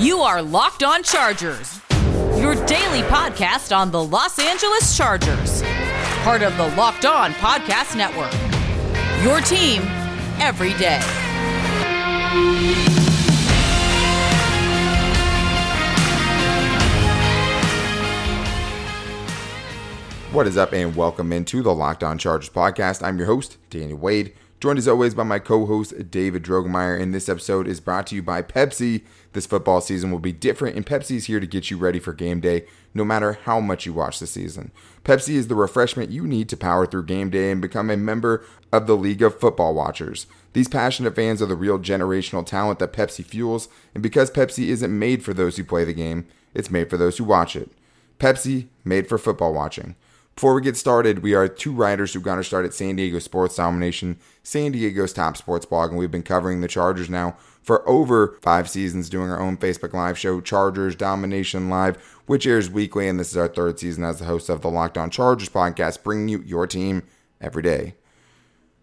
You are Locked On Chargers, your daily podcast on the Los Angeles Chargers, part of the Locked On Podcast Network. Your team every day. What is up, and welcome into the Locked On Chargers podcast. I'm your host, Danny Wade, joined as always by my co host, David Drogemeyer. And this episode is brought to you by Pepsi. This football season will be different, and Pepsi is here to get you ready for game day, no matter how much you watch the season. Pepsi is the refreshment you need to power through game day and become a member of the League of Football Watchers. These passionate fans are the real generational talent that Pepsi fuels, and because Pepsi isn't made for those who play the game, it's made for those who watch it. Pepsi, made for football watching. Before we get started, we are two writers who got our start at San Diego Sports Domination, San Diego's top sports blog, and we've been covering the Chargers now for over five seasons, doing our own Facebook Live show, Chargers Domination Live, which airs weekly, and this is our third season as the host of the Locked On Chargers podcast, bringing you your team every day.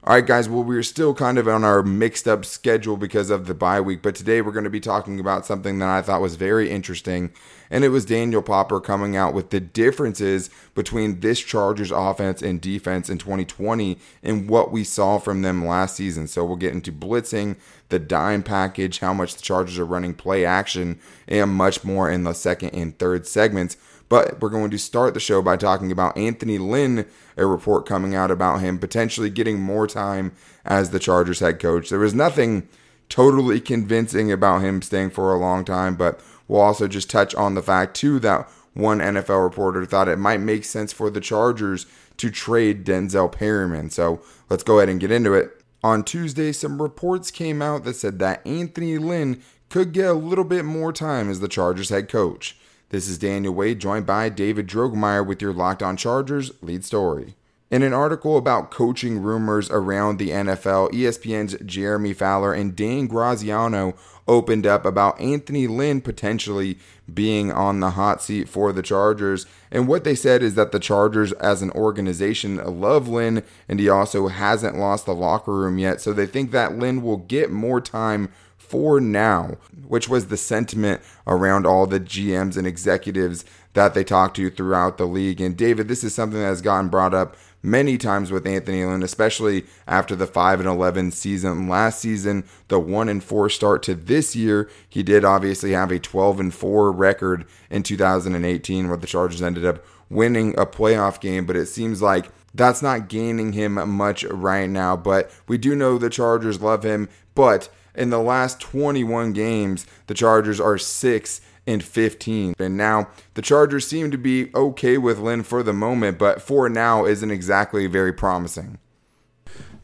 All right, guys. Well, we're still kind of on our mixed up schedule because of the bye week, but today we're going to be talking about something that I thought was very interesting, and it was Daniel Popper coming out with the differences between this Chargers offense and defense in 2020 and what we saw from them last season. So we'll get into blitzing, the dime package, how much the Chargers are running play action, and much more in the second and third segments. But we're going to start the show by talking about Anthony Lynn, a report coming out about him potentially getting more time as the Chargers head coach. There was nothing totally convincing about him staying for a long time, but we'll also just touch on the fact, too, that one NFL reporter thought it might make sense for the Chargers to trade Denzel Perryman. So let's go ahead and get into it. On Tuesday, some reports came out that said that Anthony Lynn could get a little bit more time as the Chargers head coach. This is Daniel Wade, joined by David Drogemeyer with your Locked On Chargers lead story. In an article about coaching rumors around the NFL, ESPN's Jeremy Fowler and Dan Graziano opened up about Anthony Lynn potentially being on the hot seat for the Chargers. And what they said is that the Chargers, as an organization, love Lynn, and he also hasn't lost the locker room yet. So they think that Lynn will get more time for now, which was the sentiment around all the GMs and executives that they talked to throughout the league. And David, this is something that has gotten brought up many times with Anthony Lynn, especially after the 5 and 11 season last season, the 1 and 4 start to this year. He did obviously have a 12 and 4 record in 2018 where the Chargers ended up winning a playoff game, but it seems like that's not gaining him much right now, but we do know the Chargers love him, but in the last 21 games, the Chargers are 6 and 15. And now the Chargers seem to be okay with Lynn for the moment, but for now isn't exactly very promising.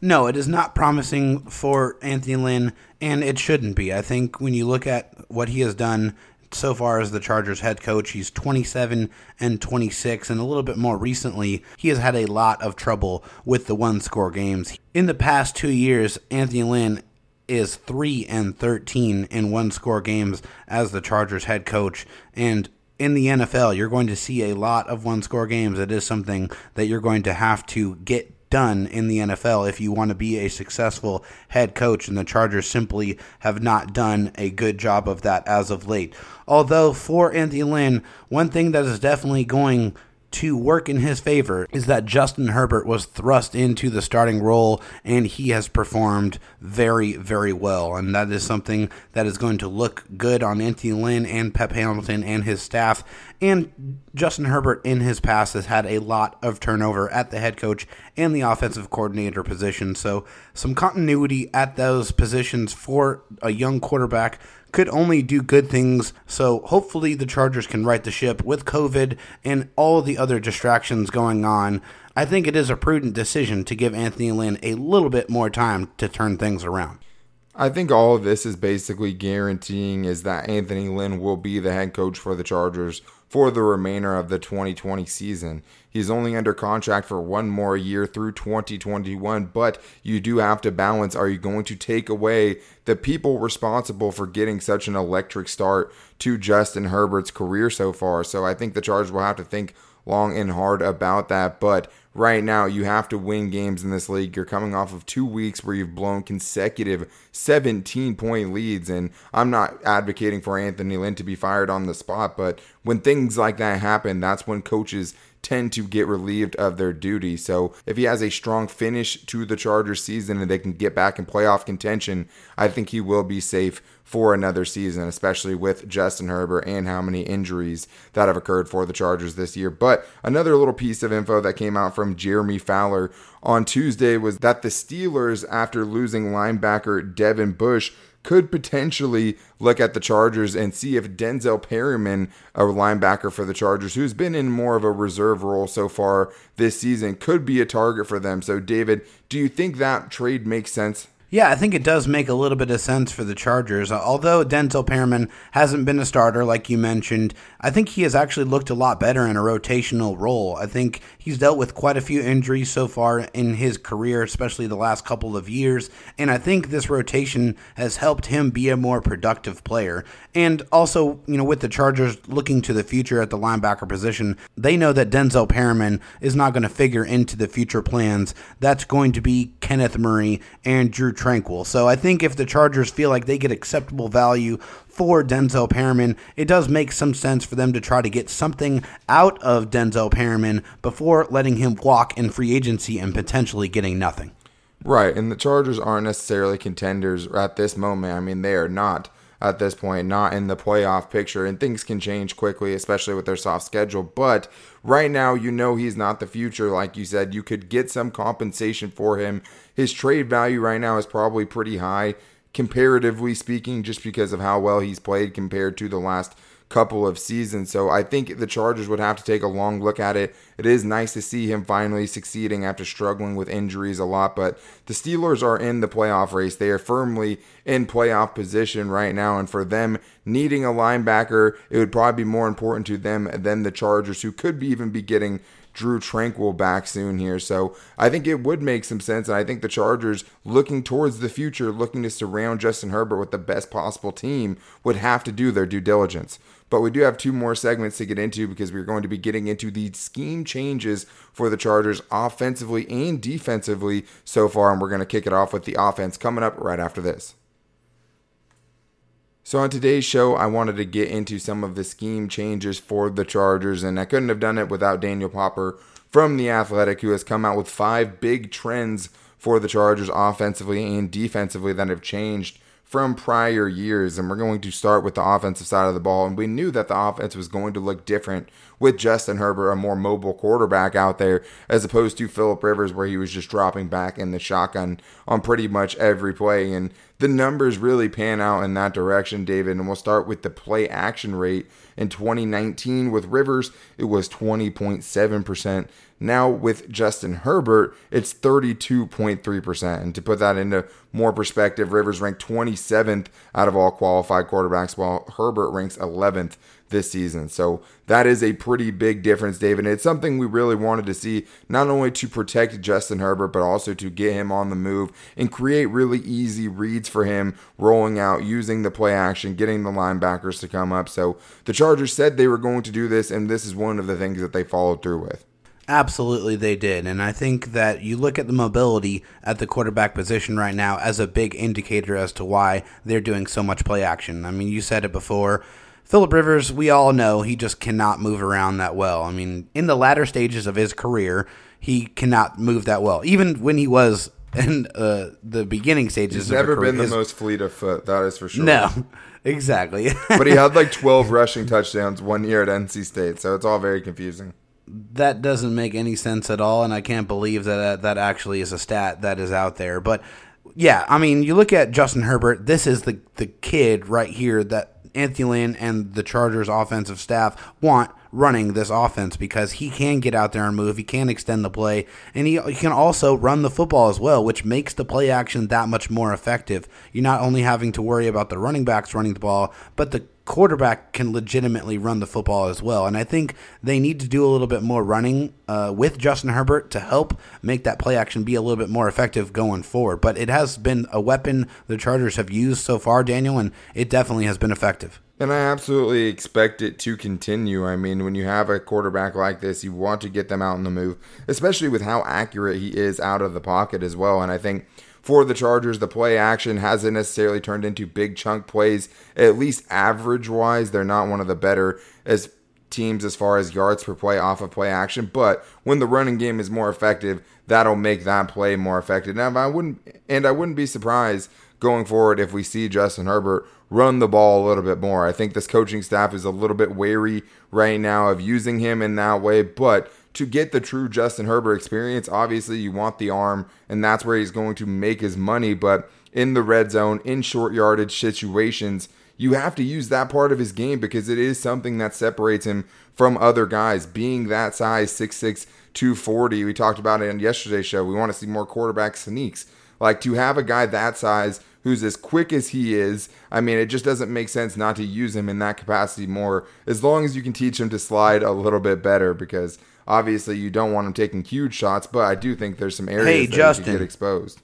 No, it is not promising for Anthony Lynn, and it shouldn't be. I think when you look at what he has done so far as the Chargers head coach, he's 27 and 26, and a little bit more recently, he has had a lot of trouble with the one score games. In the past two years, Anthony Lynn is 3 and 13 in one score games as the Chargers head coach. And in the NFL you're going to see a lot of one score games. It is something that you're going to have to get done in the NFL if you want to be a successful head coach. And the Chargers simply have not done a good job of that as of late. Although for Anthony Lynn one thing that is definitely going to work in his favor is that Justin Herbert was thrust into the starting role and he has performed very, very well. And that is something that is going to look good on Anthony Lynn and Pep Hamilton and his staff. And Justin Herbert in his past has had a lot of turnover at the head coach and the offensive coordinator position. So some continuity at those positions for a young quarterback could only do good things. So hopefully the Chargers can right the ship with COVID and all the other distractions going on. I think it is a prudent decision to give Anthony Lynn a little bit more time to turn things around. I think all of this is basically guaranteeing is that Anthony Lynn will be the head coach for the Chargers for the remainder of the 2020 season. He's only under contract for one more year through 2021, but you do have to balance are you going to take away the people responsible for getting such an electric start to Justin Herbert's career so far? So I think the Chargers will have to think long and hard about that. But right now, you have to win games in this league. You're coming off of two weeks where you've blown consecutive 17 point leads. And I'm not advocating for Anthony Lynn to be fired on the spot, but when things like that happen, that's when coaches tend to get relieved of their duty. So if he has a strong finish to the Chargers season and they can get back in playoff contention, I think he will be safe for another season, especially with Justin Herbert and how many injuries that have occurred for the Chargers this year. But another little piece of info that came out from Jeremy Fowler on Tuesday was that the Steelers, after losing linebacker Devin Bush, could potentially look at the Chargers and see if Denzel Perryman, a linebacker for the Chargers, who's been in more of a reserve role so far this season, could be a target for them. So, David, do you think that trade makes sense? Yeah, I think it does make a little bit of sense for the Chargers. Uh, although Denzel Perryman hasn't been a starter, like you mentioned, I think he has actually looked a lot better in a rotational role. I think he's dealt with quite a few injuries so far in his career, especially the last couple of years. And I think this rotation has helped him be a more productive player. And also, you know, with the Chargers looking to the future at the linebacker position, they know that Denzel Perryman is not going to figure into the future plans. That's going to be Kenneth Murray and Drue Tranquill. So I think if the Chargers feel like they get acceptable value for Denzel Perryman, it does make some sense for them to try to get something out of Denzel Perryman before letting him walk in free agency and potentially getting nothing. Right, and the Chargers aren't necessarily contenders at this moment. I mean, they are not at this point, not in the playoff picture, and things can change quickly, especially with their soft schedule. But right now, you know he's not the future. Like you said, you could get some compensation for him. His trade value right now is probably pretty high, comparatively speaking, just because of how well he's played compared to the last couple of seasons. So I think the Chargers would have to take a long look at it. It is nice to see him finally succeeding after struggling with injuries a lot, but the Steelers are in the playoff race. They are firmly in playoff position right now, and for them needing a linebacker, it would probably be more important to them than the Chargers, who could be even be getting Drue Tranquill back soon here. So I think it would make some sense. And I think the Chargers, looking towards the future, looking to surround Justin Herbert with the best possible team, would have to do their due diligence. But we do have two more segments to get into because we're going to be getting into the scheme changes for the Chargers offensively and defensively so far. And we're going to kick it off with the offense coming up right after this. So, on today's show, I wanted to get into some of the scheme changes for the Chargers, and I couldn't have done it without Daniel Popper from The Athletic, who has come out with five big trends for the Chargers offensively and defensively that have changed from prior years. And we're going to start with the offensive side of the ball. And we knew that the offense was going to look different with Justin Herbert, a more mobile quarterback out there, as opposed to Philip Rivers, where he was just dropping back in the shotgun on pretty much every play. And the numbers really pan out in that direction, David. And we'll start with the play action rate. In 2019, with Rivers, it was 20.7%. Now, with Justin Herbert, it's 32.3%. And to put that into more perspective, Rivers ranked 27th out of all qualified quarterbacks, while Herbert ranks 11th this season. So that is a pretty big difference, David. And It's something we really wanted to see, not only to protect Justin Herbert, but also to get him on the move and create really easy reads for him, rolling out, using the play action, getting the linebackers to come up. So the Chargers said they were going to do this, and this is one of the things that they followed through with. Absolutely, they did. And I think that you look at the mobility at the quarterback position right now as a big indicator as to why they're doing so much play action. I mean, you said it before. Philip Rivers, we all know he just cannot move around that well. I mean, in the latter stages of his career, he cannot move that well. Even when he was in uh, the beginning stages, he's never been the most fleet of foot. That is for sure. No, exactly. but he had like twelve rushing touchdowns one year at NC State, so it's all very confusing. That doesn't make any sense at all, and I can't believe that uh, that actually is a stat that is out there. But yeah, I mean, you look at Justin Herbert. This is the the kid right here that Anthony Lynn and the Chargers offensive staff want running this offense because he can get out there and move. He can extend the play, and he, he, can also run the football as well, which makes the play action that much more effective. You're not only having to worry about the running backs running the ball, but the quarterback can legitimately run the football as well. And I think they need to do a little bit more running uh, with Justin Herbert to help make that play action be a little bit more effective going forward. But it has been a weapon the Chargers have used so far, Daniel, and it definitely has been effective. And I absolutely expect it to continue. I mean, when you have a quarterback like this, you want to get them out in the move, especially with how accurate he is out of the pocket as well. And I think for the Chargers, the play action hasn't necessarily turned into big chunk plays, at least average wise. They're not one of the better as teams as far as yards per play off of play action, but when the running game is more effective, that'll make that play more effective. Now, I wouldn't and I wouldn't be surprised going forward if we see Justin Herbert run the ball a little bit more. I think this coaching staff is a little bit wary right now of using him in that way, but to get the true Justin Herbert experience, obviously you want the arm, and that's where he's going to make his money. But in the red zone, in short yardage situations, you have to use that part of his game because it is something that separates him from other guys. Being that size, 6'6, 240, we talked about it on yesterday's show. We want to see more quarterback sneaks. Like to have a guy that size who's as quick as he is, I mean, it just doesn't make sense not to use him in that capacity more as long as you can teach him to slide a little bit better because Obviously, you don't want him taking huge shots, but I do think there's some areas hey, that Justin, get exposed.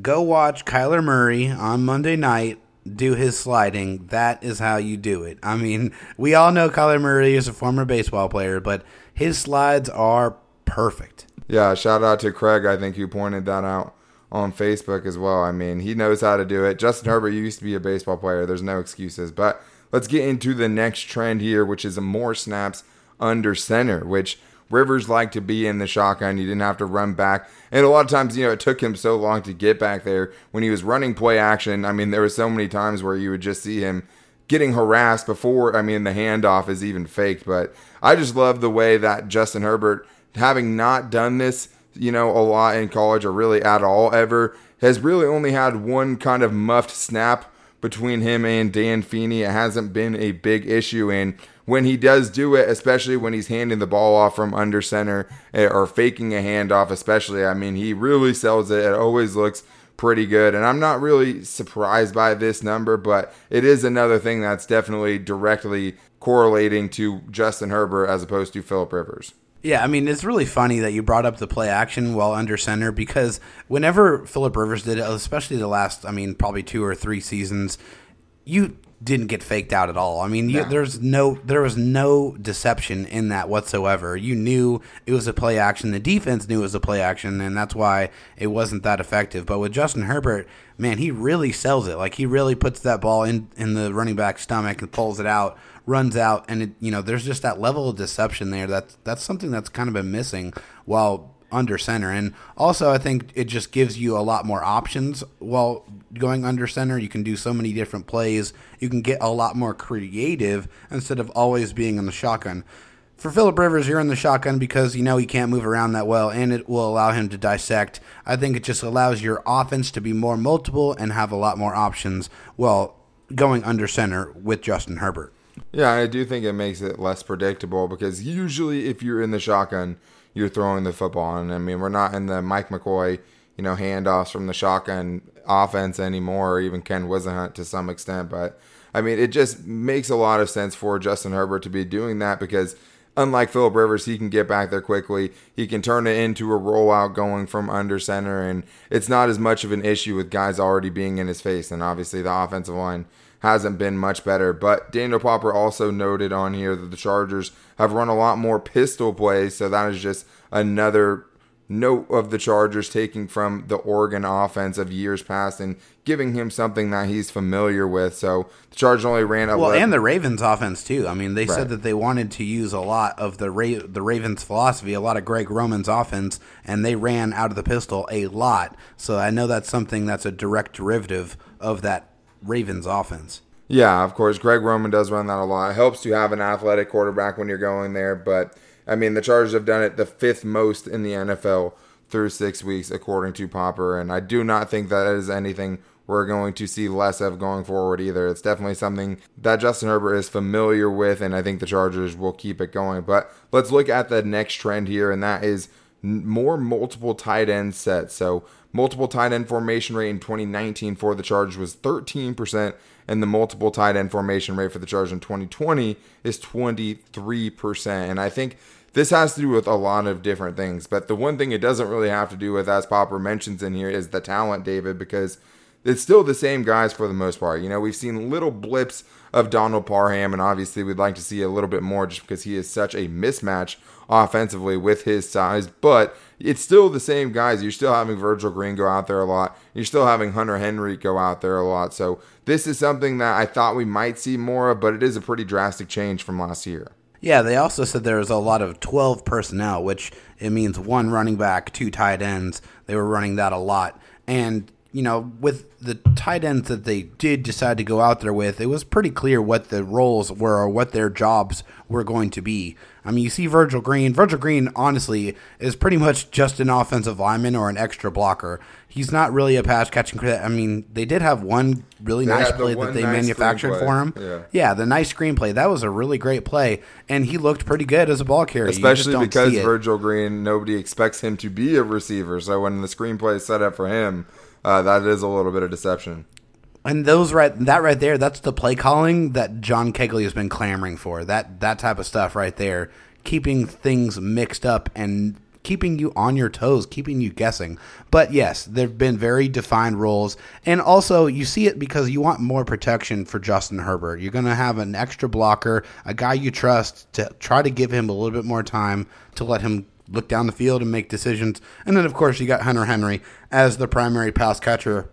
Go watch Kyler Murray on Monday night do his sliding. That is how you do it. I mean, we all know Kyler Murray is a former baseball player, but his slides are perfect. Yeah, shout out to Craig, I think, you pointed that out on Facebook as well. I mean, he knows how to do it. Justin Herbert used to be a baseball player. There's no excuses. But let's get into the next trend here, which is more snaps under center, which – Rivers liked to be in the shotgun. He didn't have to run back. And a lot of times, you know, it took him so long to get back there. When he was running play action, I mean, there were so many times where you would just see him getting harassed before, I mean, the handoff is even faked. But I just love the way that Justin Herbert, having not done this, you know, a lot in college or really at all ever, has really only had one kind of muffed snap between him and Dan Feeney. It hasn't been a big issue. And when he does do it, especially when he's handing the ball off from under center eh, or faking a handoff, especially, I mean, he really sells it. It always looks pretty good. And I'm not really surprised by this number, but it is another thing that's definitely directly correlating to Justin Herbert as opposed to Philip Rivers. Yeah, I mean, it's really funny that you brought up the play action while under center because whenever Philip Rivers did it, especially the last, I mean, probably two or three seasons, you didn't get faked out at all. I mean, you, there's no there was no deception in that whatsoever. You knew it was a play action. The defense knew it was a play action, and that's why it wasn't that effective. But with Justin Herbert, man, he really sells it. Like he really puts that ball in in the running back's stomach and pulls it out, runs out, and it, you know, there's just that level of deception there. That's that's something that's kind of been missing while under center. And also, I think it just gives you a lot more options while going under center. You can do so many different plays. You can get a lot more creative instead of always being in the shotgun. For Philip Rivers, you're in the shotgun because you know he can't move around that well, and it will allow him to dissect. I think it just allows your offense to be more multiple and have a lot more options while going under center with Justin Herbert. Yeah, I do think it makes it less predictable because usually if you're in the shotgun, you're throwing the football. And I mean, we're not in the Mike McCoy, you know, handoffs from the shotgun offense anymore, or even Ken Whisenhunt to some extent. But I mean, it just makes a lot of sense for Justin Herbert to be doing that because unlike Philip Rivers, he can get back there quickly. He can turn it into a rollout going from under center, and it's not as much of an issue with guys already being in his face. And obviously, the offensive line hasn't been much better. But Daniel Popper also noted on here that the Chargers have run a lot more pistol plays, so that is just another note of the Chargers taking from the Oregon offense of years past and giving him something that he's familiar with. So the Chargers only ran up. Well, and the Ravens offense too. I mean, they right. said that they wanted to use a lot of the Ra- the Ravens philosophy, a lot of Greg Roman's offense, and they ran out of the pistol a lot. So I know that's something that's a direct derivative of that Ravens offense. Yeah, of course. Greg Roman does run that a lot. It helps to have an athletic quarterback when you're going there, but I mean, the Chargers have done it the fifth most in the NFL through six weeks, according to Popper, and I do not think that is anything we're going to see less of going forward either. It's definitely something that Justin Herbert is familiar with, and I think the Chargers will keep it going. But let's look at the next trend here, and that is more multiple tight end sets. So multiple tight end formation rate in 2019 for the Chargers was 13%, and the multiple tight end formation rate for the Chargers in 2020 is 23%. And I think this has to do with a lot of different things. But the one thing it doesn't really have to do with, as Popper mentions in here, is the talent, David, because it's still the same guys for the most part. You know, we've seen little blips of Donald Parham, and obviously we'd like to see a little bit more just because he is such a mismatch offensively with his size. But it's still the same guys. You're still having Virgil Green go out there a lot. You're still having Hunter Henry go out there a lot. So this is something that I thought we might see more of, but it is a pretty drastic change from last year. Yeah, they also said there was a lot of 12 personnel, which it means one running back, two tight ends. They were running that a lot. And you know, with the tight ends that they did decide to go out there with, it was pretty clear what the roles were or what their jobs were going to be. I mean, you see Virgil Green. Virgil Green, honestly, is pretty much just an offensive lineman or an extra blocker. He's not really a pass catching. I mean, they did have one really They nice play that they nice manufactured for him. Yeah. yeah, the nice screenplay. That was a really great play, and he looked pretty good as a ball carrier. Especially because. Virgil Green, nobody expects him to be a receiver. So when the screenplay is set up for him, uh, that is a little bit of deception. And those right that right there, that's the play calling that John Kegley has been clamoring for. That that type of stuff right there, keeping things mixed up and keeping you on your toes, keeping you guessing. But yes, there've been very defined roles, and also you see it because you want more protection for Justin Herbert. You're going to have an extra blocker, a guy you trust to try to give him a little bit more time to let him look down the field and make decisions. And then of course you got Hunter Henry as the primary pass catcher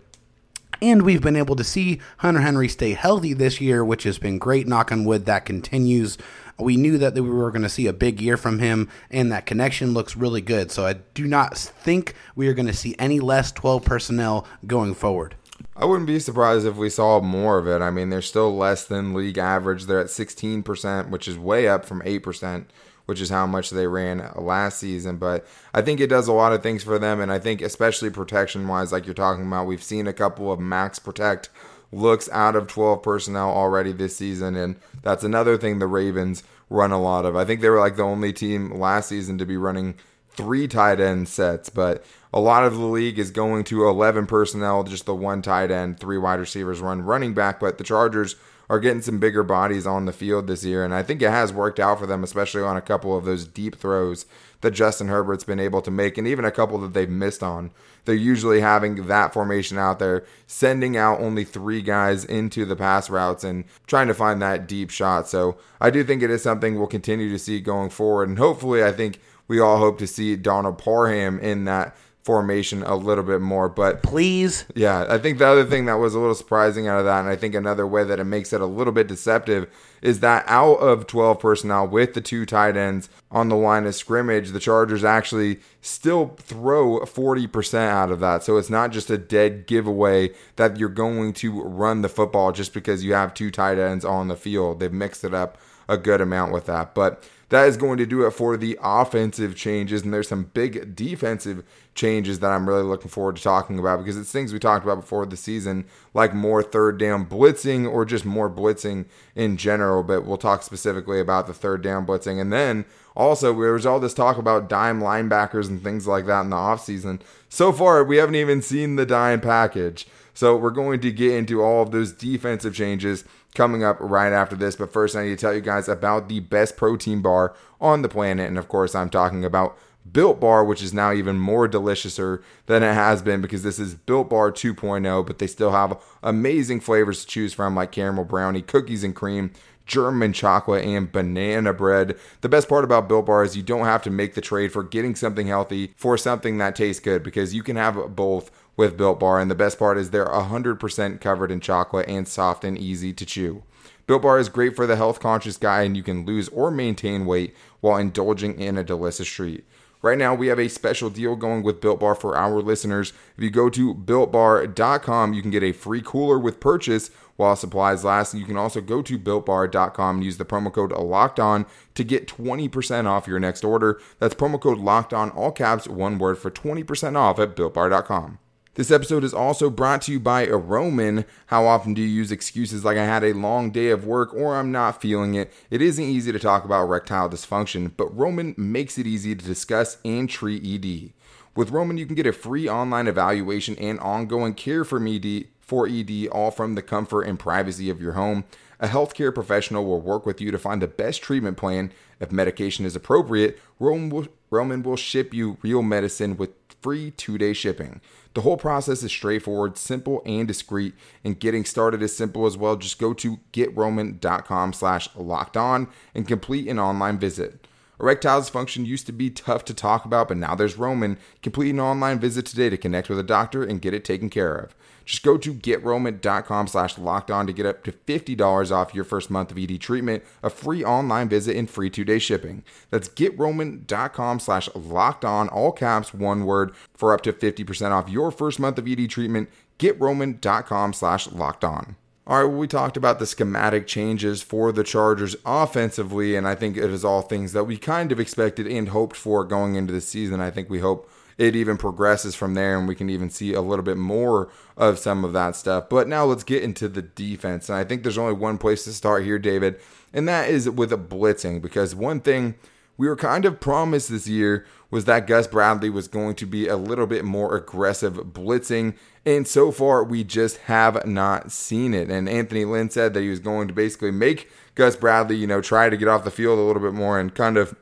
and we've been able to see Hunter Henry stay healthy this year, which has been great. Knock on wood, that continues. We knew that we were going to see a big year from him, and that connection looks really good. So I do not think we are going to see any less 12 personnel going forward. I wouldn't be surprised if we saw more of it. I mean, they're still less than league average. They're at 16%, which is way up from 8%, which is how much they ran last season. But I think it does a lot of things for them. And I think, especially protection wise, like you're talking about, we've seen a couple of max protect looks out of 12 personnel already this season. And that's another thing the Ravens run a lot of. I think they were like the only team last season to be running three tight end sets, but a lot of the league is going to 11 personnel, just the one tight end, three wide receivers, one running back. But the Chargers are getting some bigger bodies on the field this year, and I think it has worked out for them, especially on a couple of those deep throws that Justin Herbert's been able to make, and even a couple that they've missed on. They're usually having that formation out there, sending out only three guys into the pass routes and trying to find that deep shot. So I do think it is something we'll continue to see going forward, and hopefully, I think we all hope to see Donald Parham in that formation a little bit more. But Please. yeah, I think the other thing that was a little surprising out of that, and I think another way that it makes it a little bit deceptive, is that out of 12 personnel with the two tight ends on the line of scrimmage, the Chargers actually still throw 40% out of that. So it's not just a dead giveaway that you're going to run the football just because you have two tight ends on the field. They've mixed it up a good amount with that. But that is going to do it for the offensive changes. And there's some big defensive changes that I'm really looking forward to talking about because it's things we talked about before the season, like more third down blitzing or just more blitzing in general. But we'll talk specifically about the third down blitzing. And then also, there was all this talk about dime linebackers and things like that in the offseason. So far, we haven't even seen the dime package. So we're going to get into all of those defensive changes coming up right after this. But first, I need to tell you guys about the best protein bar on the planet. And of course, I'm talking about Built Bar, which is now even more deliciouser than it has been because this is Built Bar 2.0, but they still have amazing flavors to choose from like caramel brownie, cookies and cream, German chocolate, and banana bread. The best part about Built Bar is you don't have to make the trade for getting something healthy for something that tastes good because you can have both with Built Bar. And the best part is they're 100% covered in chocolate and soft and easy to chew. Built Bar is great for the health conscious guy, and you can lose or maintain weight while indulging in a delicious treat. Right now, we have a special deal going with Built Bar for our listeners. If you go to builtbar.com, you can get a free cooler with purchase while supplies last. You can also go to builtbar.com and use the promo code locked on to get 20% off your next order. That's promo code locked on, all caps, one word for 20% off at builtbar.com. This episode is also brought to you by a Roman. How often do you use excuses like I had a long day of work or I'm not feeling it? It isn't easy to talk about erectile dysfunction, but Roman makes it easy to discuss and treat ED. With Roman, you can get a free online evaluation and ongoing care from ED for ED, all from the comfort and privacy of your home. A healthcare professional will work with you to find the best treatment plan. If medication is appropriate, Roman will, Roman will ship you real medicine with free two-day shipping. The whole process is straightforward, simple, and discreet, and getting started is simple as well. Just go to getroman.com slash locked on and complete an online visit. Erectile dysfunction used to be tough to talk about, but now there's Roman. Complete an online visit today to connect with a doctor and get it taken care of. Just go to getroman.com slash locked on to get up to $50 off your first month of ED treatment, a free online visit, and free two-day shipping. That's getroman.com slash locked on, all caps, one word, for up to 50% off your first month of ED treatment. Getroman.com slash locked on. All right, well, we talked about the schematic changes for the Chargers offensively, and I think it is all things that we kind of expected and hoped for going into the season. I think we hope it even progresses from there and we can even see a little bit more of some of that stuff. But now let's get into the defense. And I think there's only one place to start here, David, and that is with a blitzing because one thing we were kind of promised this year was that Gus Bradley was going to be a little bit more aggressive blitzing. And so far, we just have not seen it. And Anthony Lynn said that he was going to basically make Gus Bradley, you know, try to get off the field a little bit more and kind of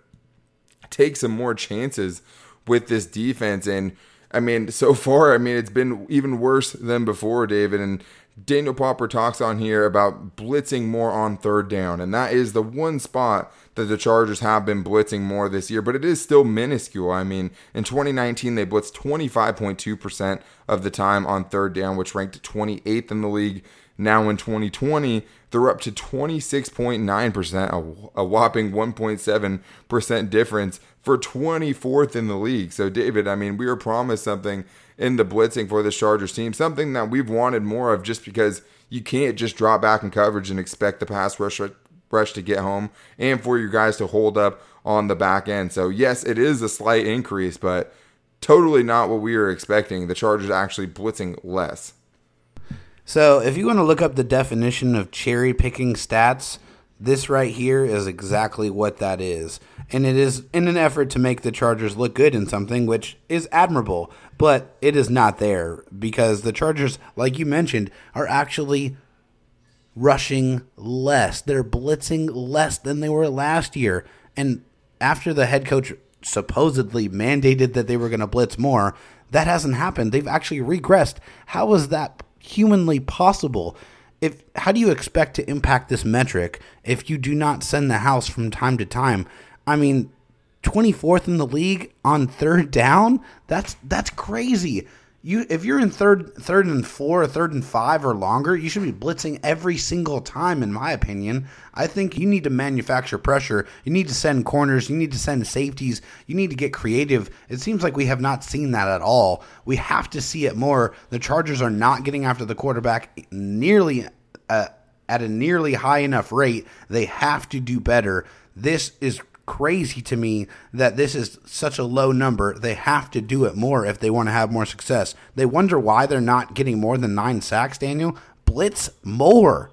take some more chances with this defense. And I mean, so far, I mean, it's been even worse than before, David. And Daniel Popper talks on here about blitzing more on third down. And that is the one spot that the Chargers have been blitzing more this year, but it is still minuscule. I mean, in 2019, they blitzed 25.2% of the time on third down, which ranked 28th in the league. Now in 2020, they're up to 26.9%, a, whopping 1.7% difference for 24th in the league. So, David, I mean, we were promised something in the blitzing for the Chargers team, something that we've wanted more of just because you can't just drop back in coverage and expect the pass rush rush to get home and for your guys to hold up on the back end. So, yes, it is a slight increase, but totally not what we were expecting. The Chargers actually blitzing less. So, if you want to look up the definition of cherry picking stats, this right here is exactly what that is. And it is in an effort to make the Chargers look good in something, which is admirable, but it is not there because the Chargers, like you mentioned, are actually rushing less. They're blitzing less than they were last year. And after the head coach supposedly mandated that they were going to blitz more, that hasn't happened. They've actually regressed. How is that humanly possible? If how do you expect to impact this metric if you do not send the house from time to time? I mean, 24th in the league on third down? That's that's crazy you if you're in third third and third and five or longer, you should be blitzing every single time, in my opinion. I think you need to manufacture pressure. You need to send corners. You need to send safeties. You need to get creative. It seems like we have not seen that at all. We have to see it more. The Chargers are not getting after the quarterback nearly uh, at a nearly high enough rate. They have to do better. This is crazy to me that this is such a low number. They have to do it more if they want to have more success. They wonder why they're not getting more than nine sacks, Daniel. Blitz more.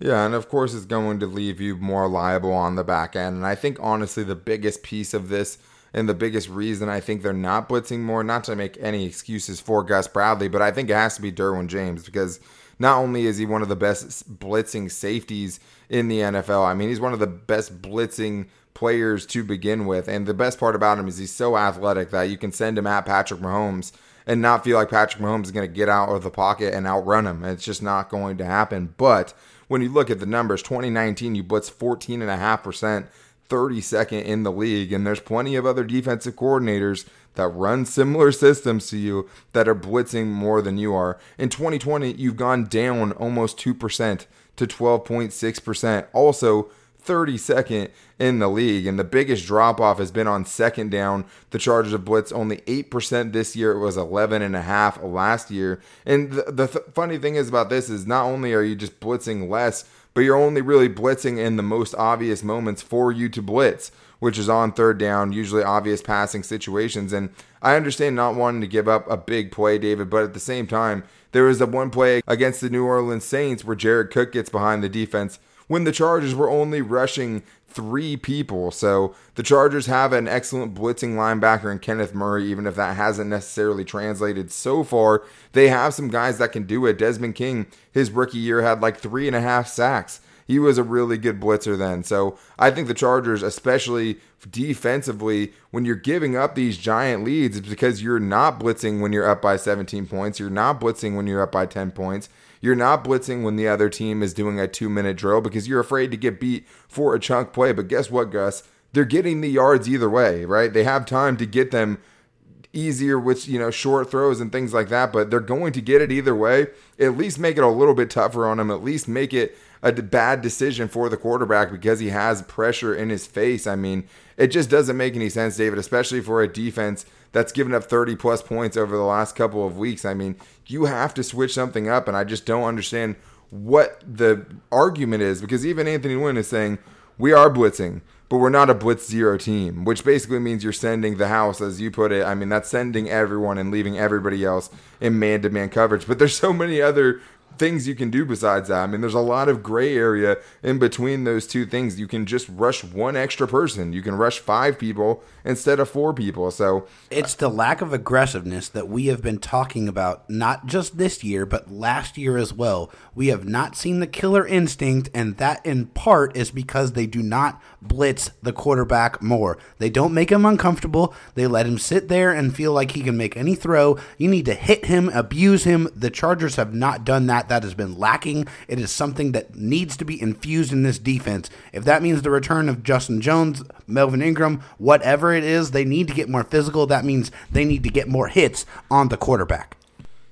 Yeah, and of course, it's going to leave you more liable on the back end. And I think, honestly, the biggest piece of this and the biggest reason I think they're not blitzing more, not to make any excuses for Gus Bradley, but I think it has to be Derwin James because not only is he one of the best blitzing safeties in the NFL, I mean, he's one of the best blitzing players to begin with. And the best part about him is he's so athletic that you can send him at Patrick Mahomes and not feel like Patrick Mahomes is going to get out of the pocket and outrun him. It's just not going to happen. But when you look at the numbers, 2019, you blitz 14.5%, 32nd in the league. And there's plenty of other defensive coordinators that run similar systems to you that are blitzing more than you are. In 2020, you've gone down almost 2% to 12.6%. Also, 32nd in the league. And the biggest drop off has been on second down. The Chargers have blitzed only 8% this year. It was 11.5 last year. And the, the th- funny thing is about this is not only are you just blitzing less, but you're only really blitzing in the most obvious moments for you to blitz, which is on third down, usually obvious passing situations. And I understand not wanting to give up a big play, David, but at the same time, there was a one play against the New Orleans Saints where Jared Cook gets behind the defense when the Chargers were only rushing three people. So the Chargers have an excellent blitzing linebacker in Kenneth Murray, even if that hasn't necessarily translated so far. They have some guys that can do it. Desmond King, his rookie year, had like three and a half sacks. He was a really good blitzer then. So I think the Chargers, especially defensively, when you're giving up these giant leads, it's because you're not blitzing when you're up by 17 points. You're not blitzing when you're up by 10 points. You're not blitzing when the other team is doing a two minute drill because you're afraid to get beat for a chunk play. But guess what, Gus? They're getting the yards either way, right? They have time to get them easier with you know short throws and things like that but they're going to get it either way at least make it a little bit tougher on them at least make it a bad decision for the quarterback because he has pressure in his face i mean it just doesn't make any sense david especially for a defense that's given up 30 plus points over the last couple of weeks i mean you have to switch something up and i just don't understand what the argument is because even anthony Lynn is saying we are blitzing but we're not a blitz zero team, which basically means you're sending the house, as you put it. I mean, that's sending everyone and leaving everybody else in man to man coverage. But there's so many other things you can do besides that. I mean, there's a lot of gray area in between those two things. You can just rush one extra person. You can rush five people instead of four people. So it's the lack of aggressiveness that we have been talking about, not just this year, but last year as well. We have not seen the killer instinct, and that in part is because they do not blitz the quarterback more. They don't make him uncomfortable. They let him sit there and feel like he can make any throw. You need to hit him, abuse him. The Chargers have not done that. That has been lacking. It is something that needs to be infused in this defense. If that means the return of Justin Jones, Melvin Ingram, whatever it is, they need to get more physical. That means they need to get more hits on the quarterback.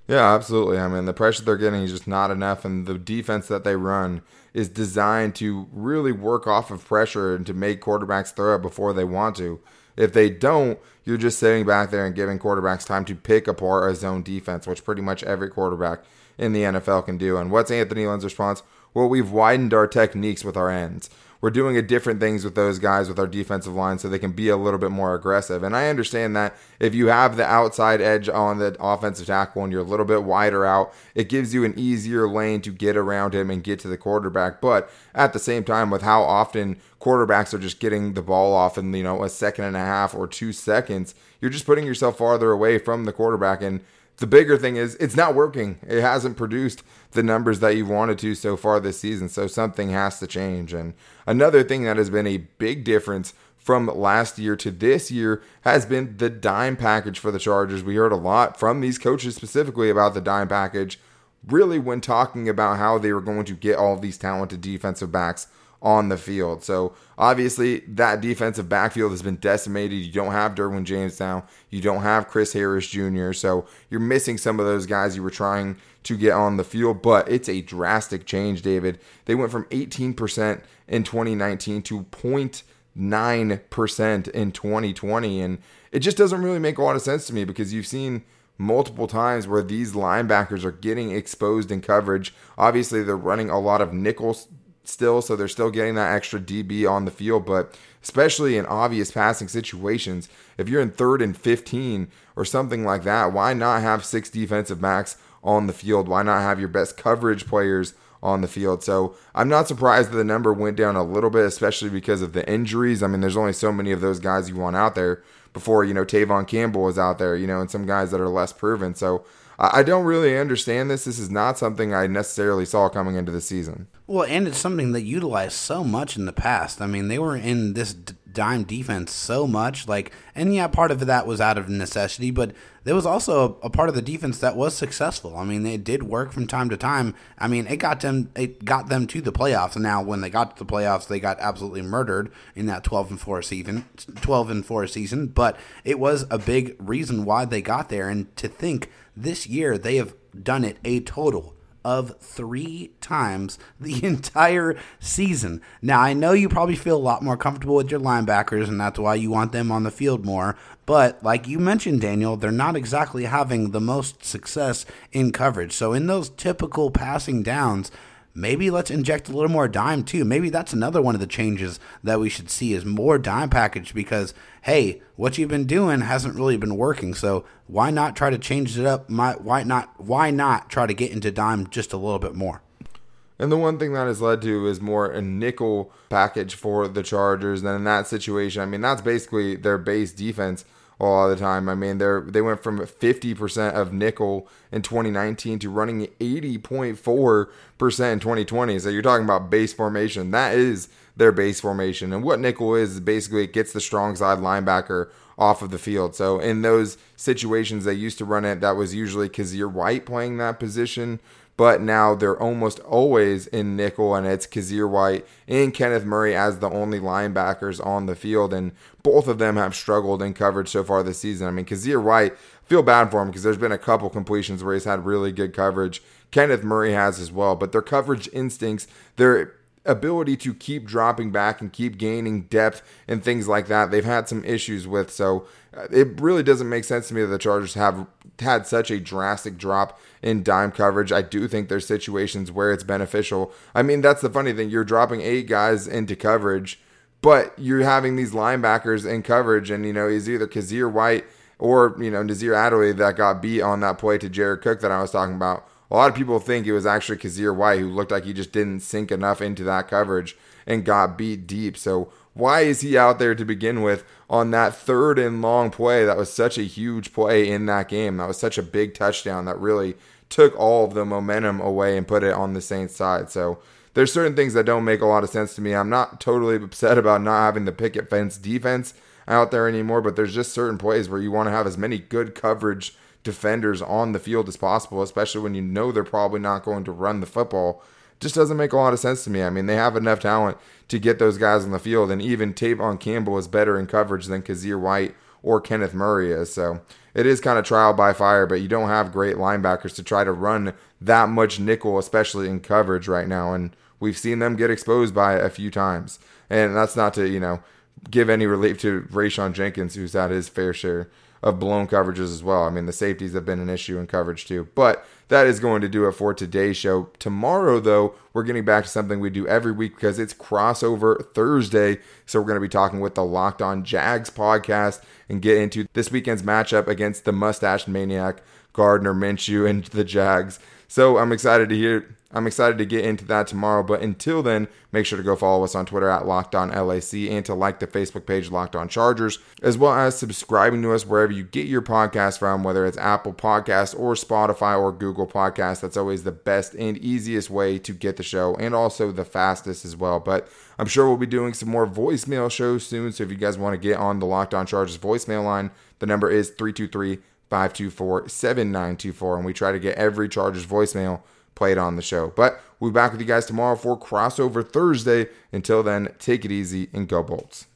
Yeah, absolutely. I mean, the pressure they're getting is just not enough, and the defense that they run is designed to really work off of pressure and to make quarterbacks throw it before they want to. If they don't, you're just sitting back there and giving quarterbacks time to pick apart a zone defense, which pretty much every quarterback in the NFL can do. And what's Anthony Lynn's response? Well, we've widened our techniques with our ends we're doing a different things with those guys with our defensive line so they can be a little bit more aggressive. And I understand that if you have the outside edge on the offensive tackle and you're a little bit wider out, it gives you an easier lane to get around him and get to the quarterback. But at the same time, with how often quarterbacks are just getting the ball off in, you know, a second and a half or two seconds, you're just putting yourself farther away from the quarterback and the bigger thing is it's not working. It hasn't produced the numbers that you wanted to so far this season. So something has to change. And another thing that has been a big difference from last year to this year has been the dime package for the Chargers. We heard a lot from these coaches specifically about the dime package, really, when talking about how they were going to get all these talented defensive backs on the field. So obviously that defensive backfield has been decimated. You don't have Derwin James now. You don't have Chris Harris Jr. So you're missing some of those guys you were trying to get on the field. But it's a drastic change, David. They went from 18% in 2019 to 0.9% in 2020. And it just doesn't really make a lot of sense to me because you've seen multiple times where these linebackers are getting exposed in coverage. Obviously, they're running a lot of nickels still, so they're still getting that extra DB on the field. But especially in obvious passing situations, if you're in third and 15 or something like that, why not have six defensive backs on the field? Why not have your best coverage players on the field? So I'm not surprised that the number went down a little bit, especially because of the injuries. I mean, there's only so many of those guys you want out there before, you know, Tevaughn Campbell is out there, you know, and some guys that are less proven. So I don't really understand this. This is not something I necessarily saw coming into the season. Well, and it's something that utilized so much in the past. I mean, they were in this dime defense so much. Like, and yeah, part of that was out of necessity, but there was also a, a, part of the defense that was successful. I mean, it did work from time to time. I mean, it got them it got them to the playoffs. And now, when they got to the playoffs, they got absolutely murdered in that twelve and four season, twelve and four season. But it was a big reason why they got there. And to think this year they have done it a total of three times the entire season. Now, I know you probably feel a lot more comfortable with your linebackers, and that's why you want them on the field more. But, like you mentioned, Daniel, they're not exactly having the most success in coverage. So, in those typical passing downs, maybe let's inject a little more dime too. Maybe that's another one of the changes that we should see is more dime package because hey, what you've been doing hasn't really been working. So why not try to change it up? Why not? Why not try to get into dime just a little bit more? And the one thing that has led to is more a nickel package for the Chargers. And in that situation, I mean, that's basically their base defense all the time. I mean, they're they went from 50% of nickel in 2019 to running 80.4% in 2020. So you're talking about base formation. That is their base formation. And what nickel is, basically it gets the strong side linebacker off of the field. So in those situations they used to run it, that was usually Kyzir White playing that position but now they're almost always in nickel, and it's Kyzir White and Kenneth Murray as the only linebackers on the field, and both of them have struggled in coverage so far this season. I mean, Kyzir White, feel bad for him because there's been a couple completions where he's had really good coverage. Kenneth Murray has as well, but their coverage instincts, their ability to keep dropping back and keep gaining depth and things like that, they've had some issues with. So uh, it really doesn't make sense to me that the Chargers have had such a drastic drop in dime coverage. I do think there's situations where it's beneficial. I mean, that's the funny thing. You're dropping eight guys into coverage, but you're having these linebackers in coverage, and you know, he's either Kyzir White or you know Nasir Adderley that got beat on that play to Jared Cook that I was talking about. A lot of people think it was actually Kyzir White who looked like he just didn't sink enough into that coverage and got beat deep. So why is he out there to begin with on that third and long play? That was such a huge play in that game. That was such a big touchdown that really took all of the momentum away and put it on the Saints side. So there's certain things that don't make a lot of sense to me. I'm not totally upset about not having the picket fence defense out there anymore, but there's just certain plays where you want to have as many good coverage defenders on the field as possible, especially when you know they're probably not going to run the football just doesn't make a lot of sense to me. I mean, they have enough talent to get those guys on the field, and even Tevaughn Campbell is better in coverage than Kyzir White or Kenneth Murray is. So it is kind of trial by fire, but you don't have great linebackers to try to run that much nickel, especially in coverage right now. And we've seen them get exposed by a few times. And that's not to, you know, give any relief to Rayshawn Jenkins, who's had his fair share of blown coverages as well. I mean, the safeties have been an issue in coverage too. But that is going to do it for today's show. Tomorrow, though, we're getting back to something we do every week because it's crossover Thursday. So we're going to be talking with the Locked On Jags podcast and get into this weekend's matchup against the mustache maniac Gardner Minshew and the Jags. So I'm excited to hear I'm excited to get into that tomorrow. But until then, make sure to go follow us on Twitter at Locked On LAC and to like the Facebook page Locked On Chargers, as well as subscribing to us wherever you get your podcast from, whether it's Apple Podcast or Spotify or Google Podcast. That's always the best and easiest way to get the show, and also the fastest as well. But I'm sure we'll be doing some more voicemail shows soon. So if you guys want to get on the Locked On Chargers voicemail line, the number is 323 524 7924. And we try to get every Chargers voicemail played on the show. But we'll be back with you guys tomorrow for crossover Thursday. Until then, take it easy and go Bolts.